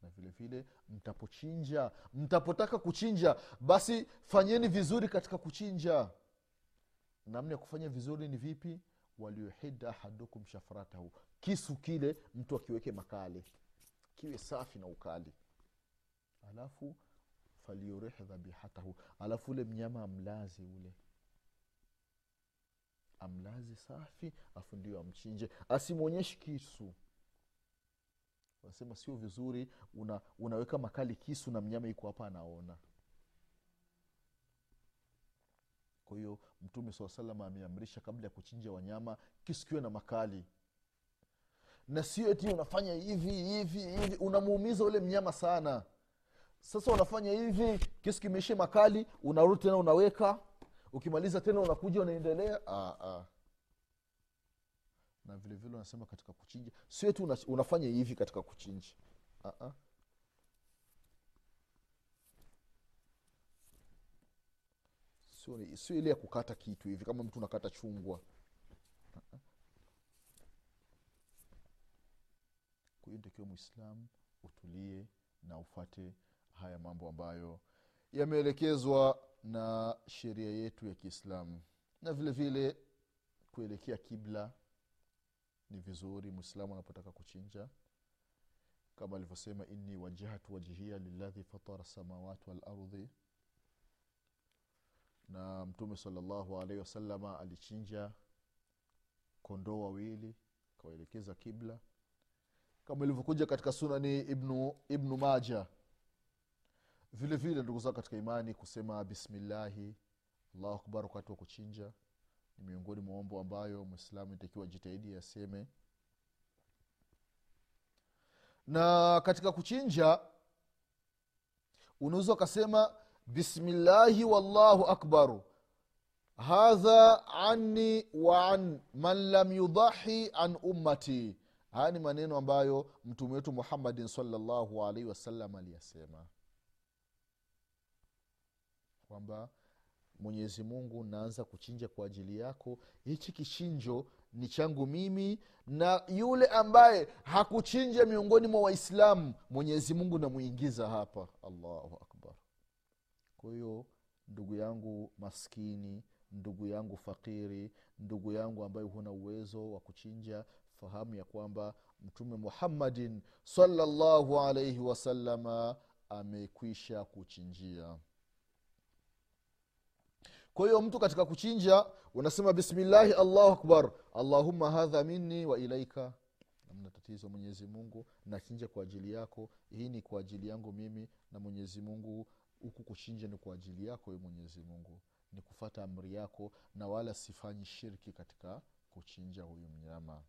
na vile vile mtapochinja mtapotaka kuchinja basi fanyeni vizuri katika kuchinja. Namna ya kufanya vizuri ni vipi? Waliohida ahadukum shafratahu. Kisu kile mtu akiweke makali. Kiwe safi na ukali. Alafu falyurih dhabihatahu alafu ule mnyama amlazi ule. Amlazi safi afu ndio amchinje. Asimwonyeshi kisu wanasema sio vizuri una, unaweka makali kisu na mnyama iko hapa anaona. Kwa hiyo mtume saa salama ameamrisha kabla ya kuchinja wanyama kisu kiwe na makali. Na sio eti unafanya hivi hivi hivi unamuumiza ule mnyama sana. Sasa unafanya hivi kisu kimeisha makali unarudi tena unaweka. Ukimaliza tena unakuja unaendelea. Ah, ah. Na vile vile unasema katika kuchinja. Sio tu unafanya hivi katika kuchinja. Uh-uh. sio sio ile ya kukata kitu hivi kama mtu unakata chungwa. Uh-uh. kwa hiyo ntakiwa utulie na ufate haya mambo ambayo yameelekezwa na sheria yetu ya kiislamu. Na vile vile kuelekea kibla ni vizuri mwislamu anapotaka kuchinja. Kama alivyosema inni wajahtu wajihia liladhi fatara samawati walardhi na mtume salllahu alaihi wasalama alichinja kondoo wawili kawaelekeza kibla. Kama ilivyokuja katika sunani ibnu, ibnu maja vile vile ndugu zao katika imani kusema bismillahi allahu akbar wakati wa kuchinja ni miongoni mwa mambo ambayo mwislamu itakiwa jitahidi yaseme. Na katika kuchinja unaweza ukasema bismillahi wallahu akbaru. Hadha anni wa an man lam yudahi an ummati. Haya ni maneno ambayo mtume wetu muhammadin salllahu alaihi wasallam aliyasema. Kwamba mwenyezi mungu naanza kuchinja kwa ajili yako. Hichi kichinjo ni changu mimi na yule ambaye hakuchinja miongoni mwa waislamu mwenyezi mungu namwingiza hapa. Allahu akbar. Kwa ndugu yangu maskini ndugu yangu fakiri ndugu yangu ambaye huna uwezo wa kuchinja fahamu ya kwamba mtume muhammadin salllahu alaihi wasalama amekwisha kuchinjia kwa hiyo mtu katika kuchinja unasema bismillahi allahu akbar allahumma hadha minni wa ilaika. Amna tatizo mwenyezi mungu nachinja kwa ajili yako. Hii ni kwa ajili yangu mimi na mwenyezi mungu. Huku kuchinja ni kwa ajili yako ye mwenyezi mungu. Ni kufata amri yako na wala sifanyi shirki katika kuchinja huyu mnyama.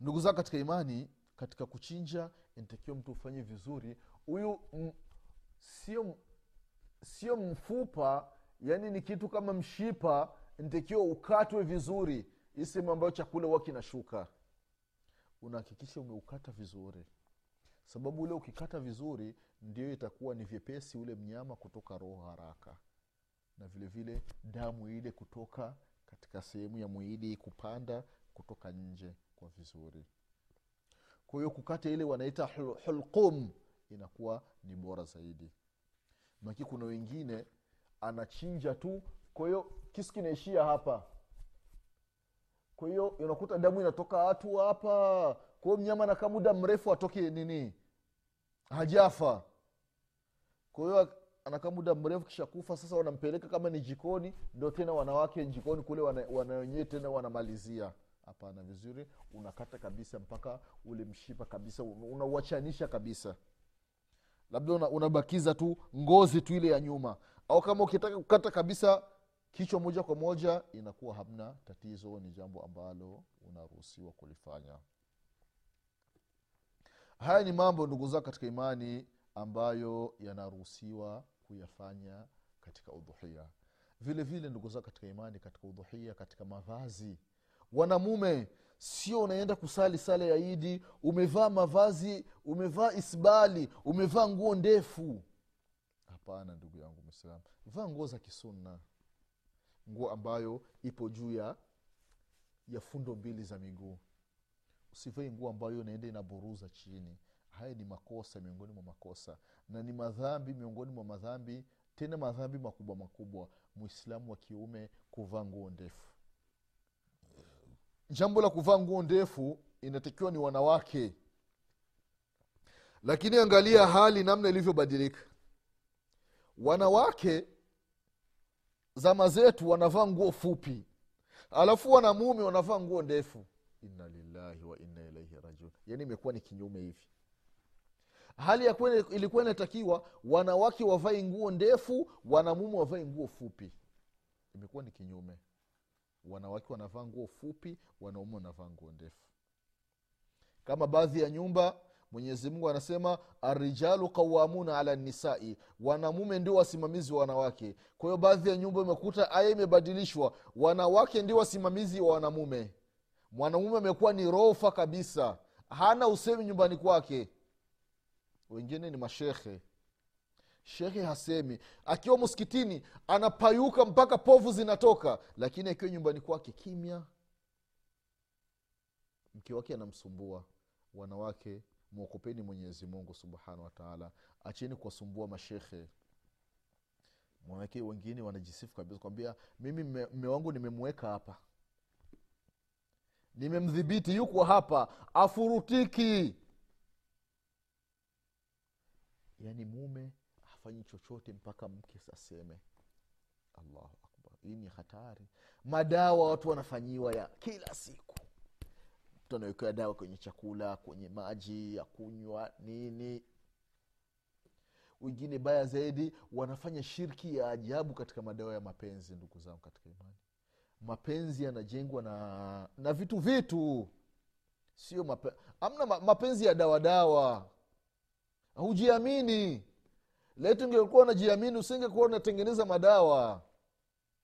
Ndugu zao katika imani katika kuchinja inatakiwa mtu ufanye vizuri. Huyu sio sio mfupa yani ni kitu kama mshipa ntakiwa ukatwe vizuri. Hii sehemu ambayo chakula huwa kinashuka. Unahakikisha umeukata vizuri. Sababu ule ukikata vizuri ndio itakuwa ni vyepesi ule mnyama kutoka roho haraka. Na vile vile damu ile kutoka katika sehemu ya mwili kupanda kutoka nje kwa vizuri. Kwa hiyo kukata ile wanaita hulqum inakuwa ni bora zaidi maki kuna wengine anachinja tu kwa hiyo kisu kinaishia hapa. Kwa hiyo unakuta damu inatoka hatu hapa. Kwa hiyo mnyama anakaa muda mrefu atoke nini? Hajafa. Kwa hiyo anakaa muda mrefu kisha sasa wanampeleka kama ni jikoni ndo tena wanawake jikoni kule wana- wana tena wanamalizia. Hapana vizuri. Unakata kabisa mpaka ule mshipa kabisa unauachanisha kabisa labda unabakiza tu ngozi tu ile ya nyuma. Au kama ukitaka kukata kabisa kichwa moja kwa moja inakuwa hamna tatizo ni jambo ambalo unaruhusiwa kulifanya. Haya ni mambo ndugu zao katika imani ambayo yanaruhusiwa kuyafanya katika udhuhia. Vile vile ndugu zao katika imani katika udhuhia katika mavazi. Wanamume sio unaenda kusali sala ya idi umevaa mavazi umevaa isbali umevaa nguo ndefu. Hapana ndugu yangu mwislamu vaa nguo za kisunna. Nguo ambayo ipo juu ya ya fundo mbili za miguu. Usivai nguo ambayo inaenda inaburuza chini. Haya ni makosa miongoni mwa makosa. Na ni madhambi miongoni mwa madhambi tena madhambi makubwa makubwa. Mwislamu wa kiume kuvaa nguo ndefu jambo la kuvaa nguo ndefu inatakiwa ni wanawake. Lakini angalia hali namna ilivyobadilika. Wanawake zama zetu wanavaa nguo fupi. Alafu wanamume wanavaa nguo ndefu. Inna lillahi wa inna ilaihi rajiun. Yani imekuwa ni kinyume hivi. Hali ya kwene ilikuwa inatakiwa wanawake wavae nguo ndefu wanamume wavae nguo fupi. Imekuwa ni kinyume wanawake wanavaa nguo fupi wanaume wanavaa nguo ndefu. Kama baadhi ya nyumba mwenyezi mungu anasema arijalu qawamuna ala nisai. Wanamume ndio wasimamizi wa wanawake. Kwa hiyo baadhi ya nyumba imekuta aya imebadilishwa. Wanawake ndio wasimamizi wa wanamume. Mwanamume amekuwa ni rofa kabisa. Hana usemi nyumbani kwake. Wengine ni mashekhe shekhe hasemi. Akiwa msikitini anapayuka mpaka povu zinatoka lakini akiwa nyumbani kwake kimya. Mke wake anamsumbua. Wanawake mwokopeni mwenyezi mungu subhanahu wataala acheni kuwasumbua mashekhe mwanawake wengine wanajisifu kabisa kwambia mimi mme wangu nimemweka hapa. Nimemdhibiti yuko hapa. Afurutiki. Yaani mume hafanyi chochote mpaka mke aseme allahu akbar. Hii ni hatari. Madawa watu wanafanyiwa ya kila siku. Mtu anawekewa dawa kwenye chakula kwenye maji ya kunywa nini. Wengine baya zaidi wanafanya shirki ya ajabu katika madawa ya mapenzi ndugu zangu katika imani. Mapenzi yanajengwa na na vitu vitu. Sio mape, amna mapenzi ya dawadawa hujiamini leti ungekuwa unajiamini usingekuwa unatengeneza madawa.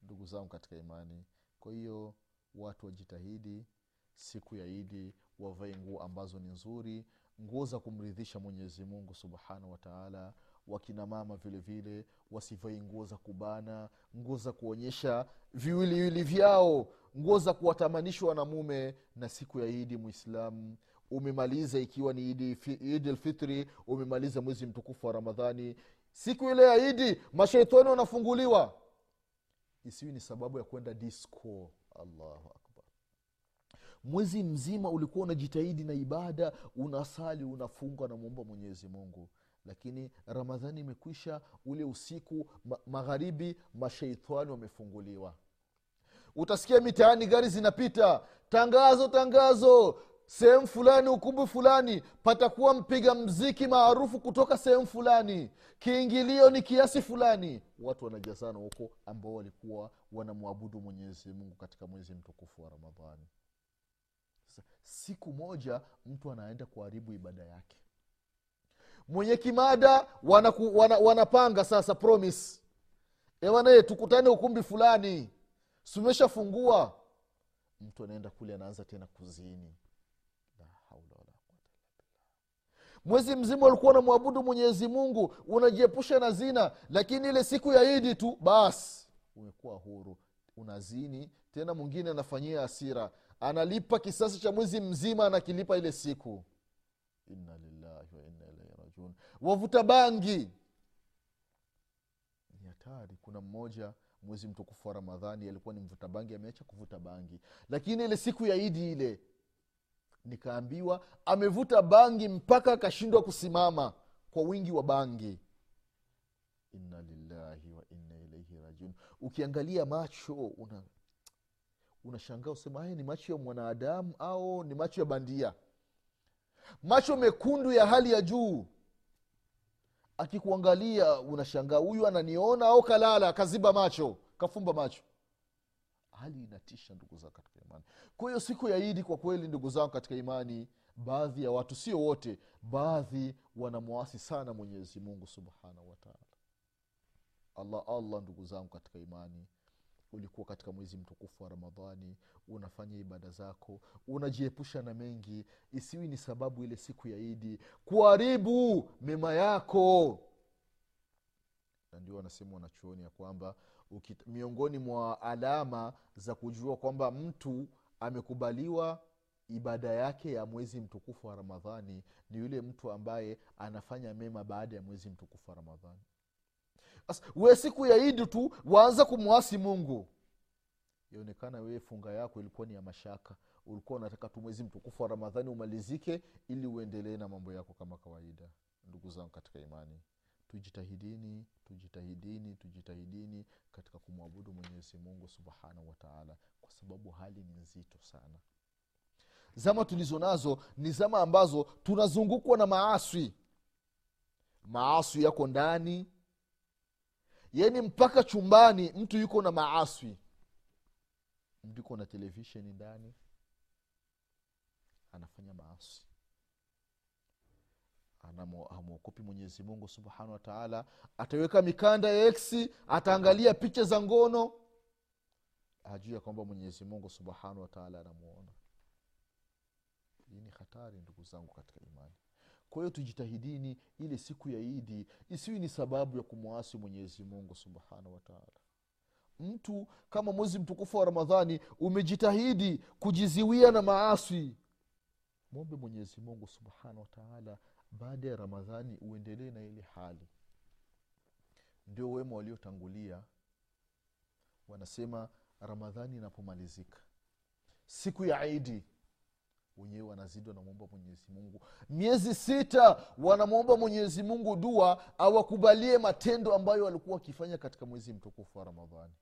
Ndugu zangu katika imani kwa hiyo watu wajitahidi siku ya idi wavae nguo ambazo ni nzuri nguo za kumridhisha mwenyezi mungu subhanahu wataala wakina mama wasivai nguo za kubana nguo za kuonyesha viwiliwili vyao nguo za kuwatamanishwa na na siku ya idi mwislamu umemaliza ikiwa ni idi, idi lfitri umemaliza mwezi mtukufu wa ramadhani siku ile ya idi masheitani wanafunguliwa. Isiwi ni sababu ya kwenda disco. Allahu akbar. Mwezi mzima ulikuwa unajitahidi na ibada unasali unafunga unamwomba mwenyezi mungu. Lakini ramadhani imekwisha ule usiku ma- magharibi masheitani wamefunguliwa. Utasikia mitaani gari zinapita. Tangazo tangazo sehemu fulani ukumbi fulani patakuwa mpiga mziki maarufu kutoka sehemu fulani. Kiingilio ni kiasi fulani. Watu wanajazana huko ambao walikuwa wanamwabudu mwenyezi mungu katika mwezi mtukufu wa ramadhani. Siku moja mtu anaenda kuharibu ibada yake. Mwenye kimada wanaku, wana, wanapanga sasa promise. Ewanaye tukutane ukumbi fulani. Sumeshafungua mtu anaenda kule anaanza tena kuzini la haula wala quwata illa billah. Mwezi mzima ulikuwa unamwabudu mwenyezi mungu unajiepusha na zina lakini ile siku ya idi tu basi umekuwa huru unazini tena mwingine anafanyia asira analipa kisasi cha mwezi mzima anakilipa ile siku. Inna lillahi wa inna ilaihi rajiun. Wavuta bangi. Ni hatari. Kuna mmoja mwezi mtukufu wa ramadhani alikuwa ni mvuta bangi ameacha kuvuta bangi. Lakini ile siku ya idi ile nikaambiwa amevuta bangi mpaka akashindwa kusimama kwa wingi wa bangi. Inna lillahi wa inna ilaihi rajiun. Ukiangalia macho una unashangaa usema haya ni macho ya mwanadamu au ni macho ya bandia? Macho mekundu ya hali ya juu. Akikuangalia unashangaa huyu ananiona au kalala? Kaziba macho kafumba macho hali inatisha ndugu zao katika imani. Kwa hiyo siku ya idi kwa kweli ndugu zangu katika imani baadhi ya watu sio wote baadhi wanamwasi sana mwenyezi mungu subhanahu wataala allah allah ndugu zangu katika imani ulikuwa katika mwezi mtukufu wa ramadhani unafanya ibada zako unajiepusha na mengi isiwi ni sababu ile siku ya idi kuharibu mema yako. Na ndio wanasema wanachuoni ya kwamba ukit, miongoni mwa alama za kujua kwamba mtu amekubaliwa ibada yake ya mwezi mtukufu wa ramadhani ni yule mtu ambaye anafanya mema baada ya mwezi mtukufu wa ramadhani. Sasa we siku ya idi tu waanza kumwasi mungu. Yaonekana wewe funga yako ilikuwa ni ya mashaka. Ulikuwa unataka tu mwezi mtukufu wa ramadhani umalizike ili uendelee na mambo yako kama kawaida. Ndugu zangu katika imani tujitahidini tujitahidini tujitahidini katika kumwabudu mwenyezi mungu subhanahu wataala kwa sababu hali ni nzito sana. Zama tulizo nazo ni zama ambazo tunazungukwa na maaswi maaswi yako ndani yani mpaka chumbani mtu yuko na maaswi mtu yuko na televisheni ndani anafanya maaswi hamwokopi mwenyezi mungu subhanahu wataala ataweka mikanda ya eksi ataangalia picha za ngono. Hajui ya kwamba mwenyezi mungu subhanahu wataala anamwona hii ni hatari ndugu zangu katika imani. Kwa hiyo tujitahidini ile siku ya idi isiwi ni sababu ya kumwasi mwenyezi mungu subhanahu wataala mtu kama mwezi mtukufu wa ramadhani umejitahidi kujiziwia na maaswi mwombe mwenyezi mungu subhanahu wataala baada ya ramadhani uendelee na ile hali. Ndio wema waliotangulia wanasema ramadhani inapomalizika siku ya idi wenyewe wanazidi wanamwomba mwenyezi mungu. Miezi sita wanamwomba mwenyezi mungu dua awakubalie matendo ambayo walikuwa wakifanya katika mwezi mtukufu wa ramadhani.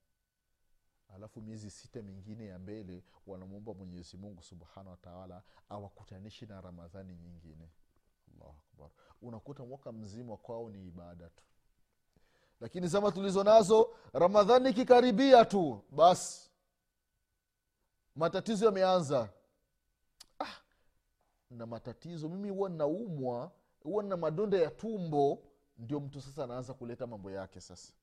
Alafu miezi sita mingine ya mbele wanamwomba mwenyezi mungu subhanahu wataala awakutanishe na ramadhani nyingine allahu akbar. Unakuta mwaka mzima kwao ni ibada tu. Lakini zama tulizo nazo ramadhani ikikaribia tu basi matatizo yameanza. Ah, na matatizo mimi huwa naumwa huwa na madonda ya tumbo ndio mtu sasa anaanza kuleta mambo yake sasa.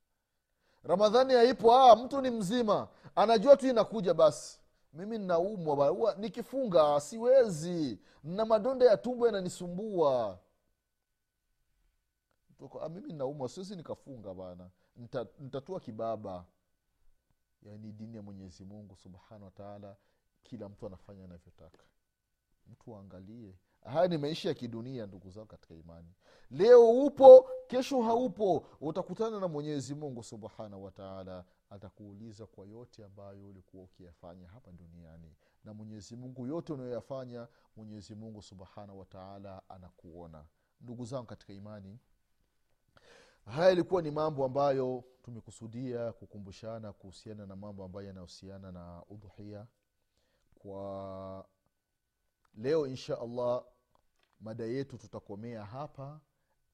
Ramadhani haipo ah, mtu ni mzima anajua tu inakuja basi mimi nnaumwa nikifunga siwezi. Na madonda ya tumbo yananisumbua. "Ah, mimi naumwa siwezi nikafunga bana. Nita- nitatua kibaba. Yaani dini ya mwenyezi mungu subhanahu wataala kila mtu anafanya anavyotaka. Mtu aangalie. Haya ni maisha ya kidunia ndugu zao katika imani. Leo upo kesho haupo. Utakutana na mwenyezi mungu subhanahu wataala atakuuliza kwa yote ambayo ulikuwa ukiyafanya hapa duniani. Na mwenyezi mungu yote unayoyafanya mwenyezi mungu subhanahu wataala anakuona. Ndugu zangu katika imani haya ilikuwa ni mambo ambayo tumekusudia kukumbushana kuhusiana na mambo ambayo yanahusiana na udhuhia. Kwa leo insha allah mada yetu tutakomea hapa.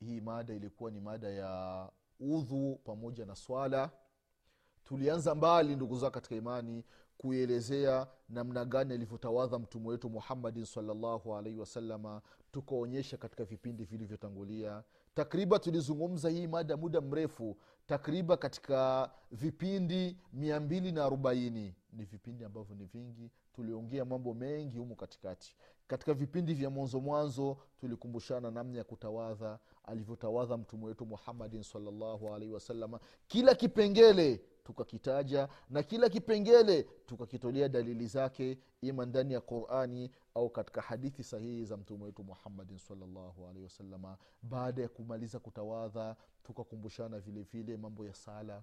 Hii mada ilikuwa ni mada ya udhu pamoja na swala tulianza mbali ndugu zao katika imani kuielezea namna gani alivyotawadha mtume wetu muhammadin salllahu alaihi wasalama tukaonyesha katika vipindi vilivyotangulia. Takriban tulizungumza hii mada muda mrefu takriban katika vipindi mia mbili na arobaini ni vipindi ambavyo ni vingi. Tuliongea mambo mengi humu katikati. Katika vipindi vya mwanzo mwanzo tulikumbushana namna ya kutawadha alivyotawadha mtume wetu muhammadin salllahu alaihi wasalama kila kipengele tukakitaja na kila kipengele tukakitolea dalili zake ima ndani ya qurani au katika hadithi sahihi za mtume wetu muhammadin salllahu alaihi wasalama baada ya kumaliza kutawadha tukakumbushana vile vile mambo ya sala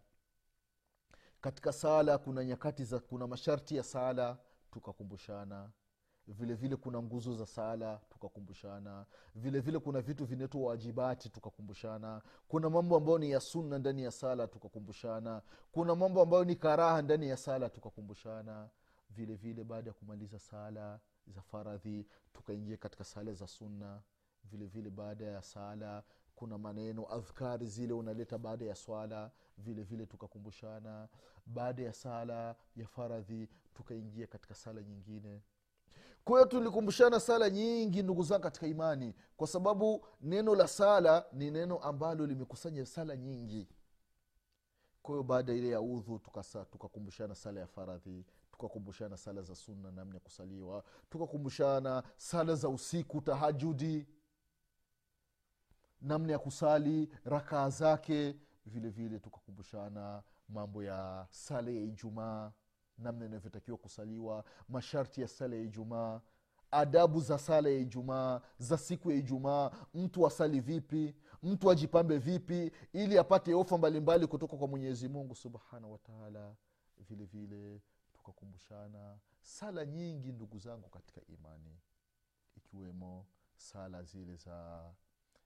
katika sala kuna nyakati za kuna masharti ya sala tukakumbushana. Vile vile kuna nguzo za sala tukakumbushana. Vile vile kuna vitu vinaitwa wajibati tukakumbushana. Kuna mambo ambayo ni ya sunna ndani ya sala tukakumbushana. Kuna mambo ambayo ni karaha ndani ya sala tukakumbushana. Vile vile baada ya kumaliza sala za faradhi tukaingia katika sala za sunna. Vile vile baada ya sala kuna maneno adhkari zile unaleta baada ya swala vile vile tukakumbushana baada ya sala ya faradhi tukaingia katika sala nyingine. Kwa hiyo tulikumbushana sala nyingi ndugu zangu katika imani kwa sababu neno la sala ni neno ambalo limekusanya sala nyingi. Kwa hiyo baada ile ya udhu tukakumbushana tukakumbushana sala ya faradhi tukakumbushana sala za sunna namna ya kusaliwa tukakumbushana sala za usiku tahajudi namna ya kusali rakaa zake vile vile tukakumbushana mambo ya sala ya ijumaa namna inavyotakiwa kusaliwa masharti ya sala ya ijumaa adabu za sala ya ijumaa za siku ya ijumaa mtu asali vipi mtu ajipambe vipi ili apate ofa mbalimbali kutoka kwa mwenyezi mungu subhanahu wataala vile vile tukakumbushana sala nyingi ndugu zangu katika imani ikiwemo sala zile za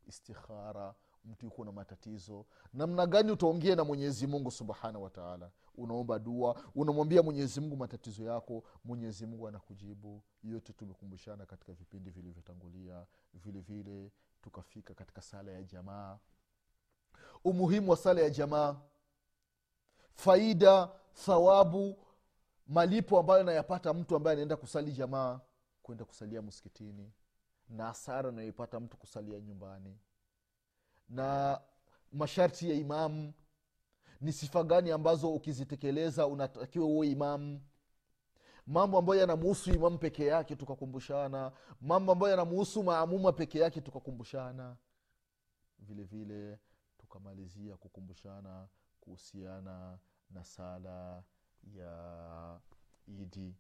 istikhara mtu yuko na matatizo. Namna gani utaongea na mwenyezi mungu subhanahu wataala unaomba dua unamwambia mwenyezi mungu matatizo yako mwenyezi mungu anakujibu. Yote tumekumbushana katika vipindi vilivyotangulia vile tukafika katika sala ya jamaa. Umuhimu wa sala ya jamaa faida thawabu malipo ambayo anayapata mtu ambaye anaenda kusali jamaa kwenda kusalia msikitini na hasara anayoipata mtu kusalia nyumbani. Na masharti ya imamu ni sifa gani ambazo ukizitekeleza unatakiwa uwe imamu mambo ambayo yanamuhusu imamu peke yake tukakumbushana. Mambo ambayo yanamuhusu maamuma peke yake tukakumbushana. Vile vile tukamalizia kukumbushana kuhusiana na sala ya idi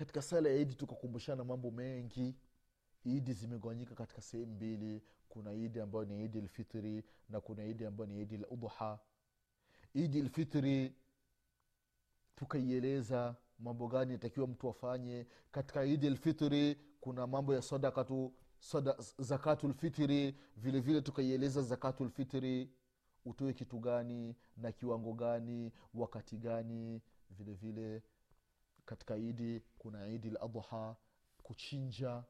katika sala ya idi tukakumbushana mambo mengi. Idi zimegawanyika katika sehemu mbili. Kuna idi ambayo ni idi lfitri na kuna idi ambayo ni idi ludha idi lfitri tukaieleza mambo gani atakiwa mtu afanye. Katika idi lfitri kuna mambo ya sadakatu sada, zakatu lfitri vile vile tukaieleza zakatu lfitri utoe kitu gani na kiwango gani wakati gani. Vile vile katika idi kuna idi ladha kuchinja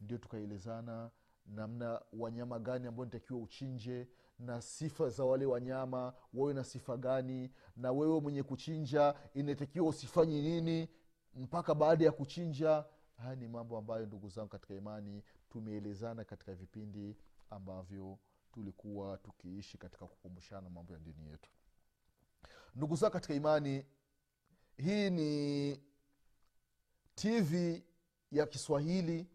ndio tukaelezana namna wanyama gani ambao nitakiwa uchinje na sifa za wale wanyama wawe na sifa gani na wewe mwenye kuchinja inatakiwa usifanye nini mpaka baada ya kuchinja. Haya ni mambo ambayo ndugu zangu katika imani tumeelezana katika vipindi ambavyo tulikuwa tukiishi katika kukumbushana mambo ya dini yetu. Ndugu zangu katika imani hii ni tv ya kiswahili.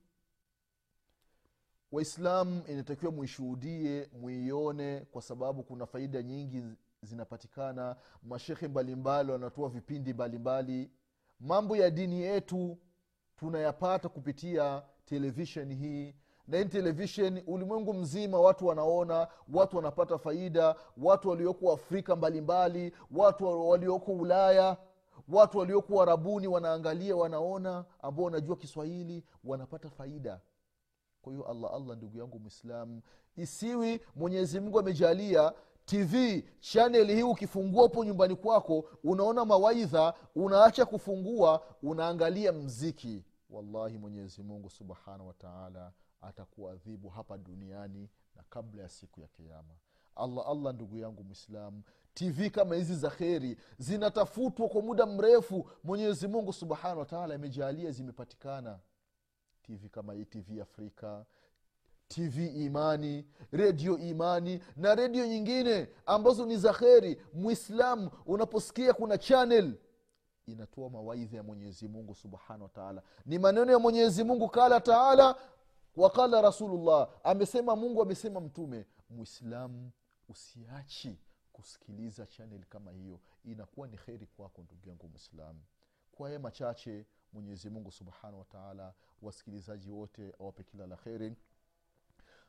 Waislam inatakiwa muishuhudie muione kwa sababu kuna faida nyingi zinapatikana. Mashekhe mbalimbali wanatoa vipindi mbalimbali. Mambo ya dini yetu tunayapata kupitia televisheni hii. Na hii televisheni ulimwengu mzima watu wanaona watu wanapata faida watu walioko afrika mbalimbali watu walioko ulaya watu waliokuwa rabuni wanaangalia wanaona ambao wanajua kiswahili wanapata faida. Kwa hiyo allah allah ndugu yangu mwislamu isiwi mwenyezi mungu amejalia tv chaneli hii ukifungua upo nyumbani kwako unaona mawaidha unaacha kufungua unaangalia mziki. Wallahi mwenyezi mungu subhanahu wataala atakuadhibu hapa duniani na kabla ya siku ya kiama allah allah ndugu yangu mwislamu tv kama hizi za kheri zinatafutwa kwa muda mrefu. Mwenyezi mungu subhanahu wataala amejaalia zimepatikana. Tv kama hii tv afrika tv imani redio imani na redio nyingine ambazo ni za kheri. Mwislamu unaposikia kuna chanel inatoa mawaidha ya mwenyezi mungu subhanahu wataala ni maneno ya mwenyezi mungu kala taala wakala rasulullah. Amesema mungu amesema mtume. Mwislamu usiachi kusikiliza chanel kama hiyo. Inakuwa ni kheri kwako ndugu yangu mwislamu kwa haya machache mwenyezi mungu subhanahu wataala wasikilizaji wote awape kila la kheri.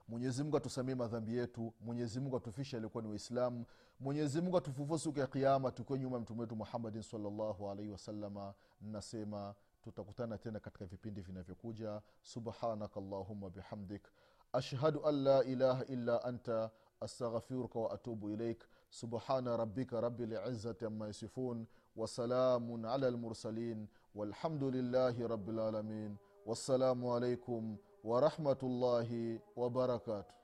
Mwenyezi mungu atusamie madhambi yetu. Mwenyezi mungu atufishe alikuwa ni waislamu. Mwenyezi mungu atufufue siku ya kiama tukiwe nyuma ya mtume wetu muhammadin salllahu alaihi wasalama nasema tutakutana tena katika vipindi vinavyokuja. Subhanaka allahuma bihamdik. Ashhadu an la ilaha illa anta أستغفرك وأتوب إليك. سبحان ربك رب العزة ما يصفون وسلام على المرسلين والحمد لله رب العالمين. والسلام عليكم ورحمة الله وبركاته.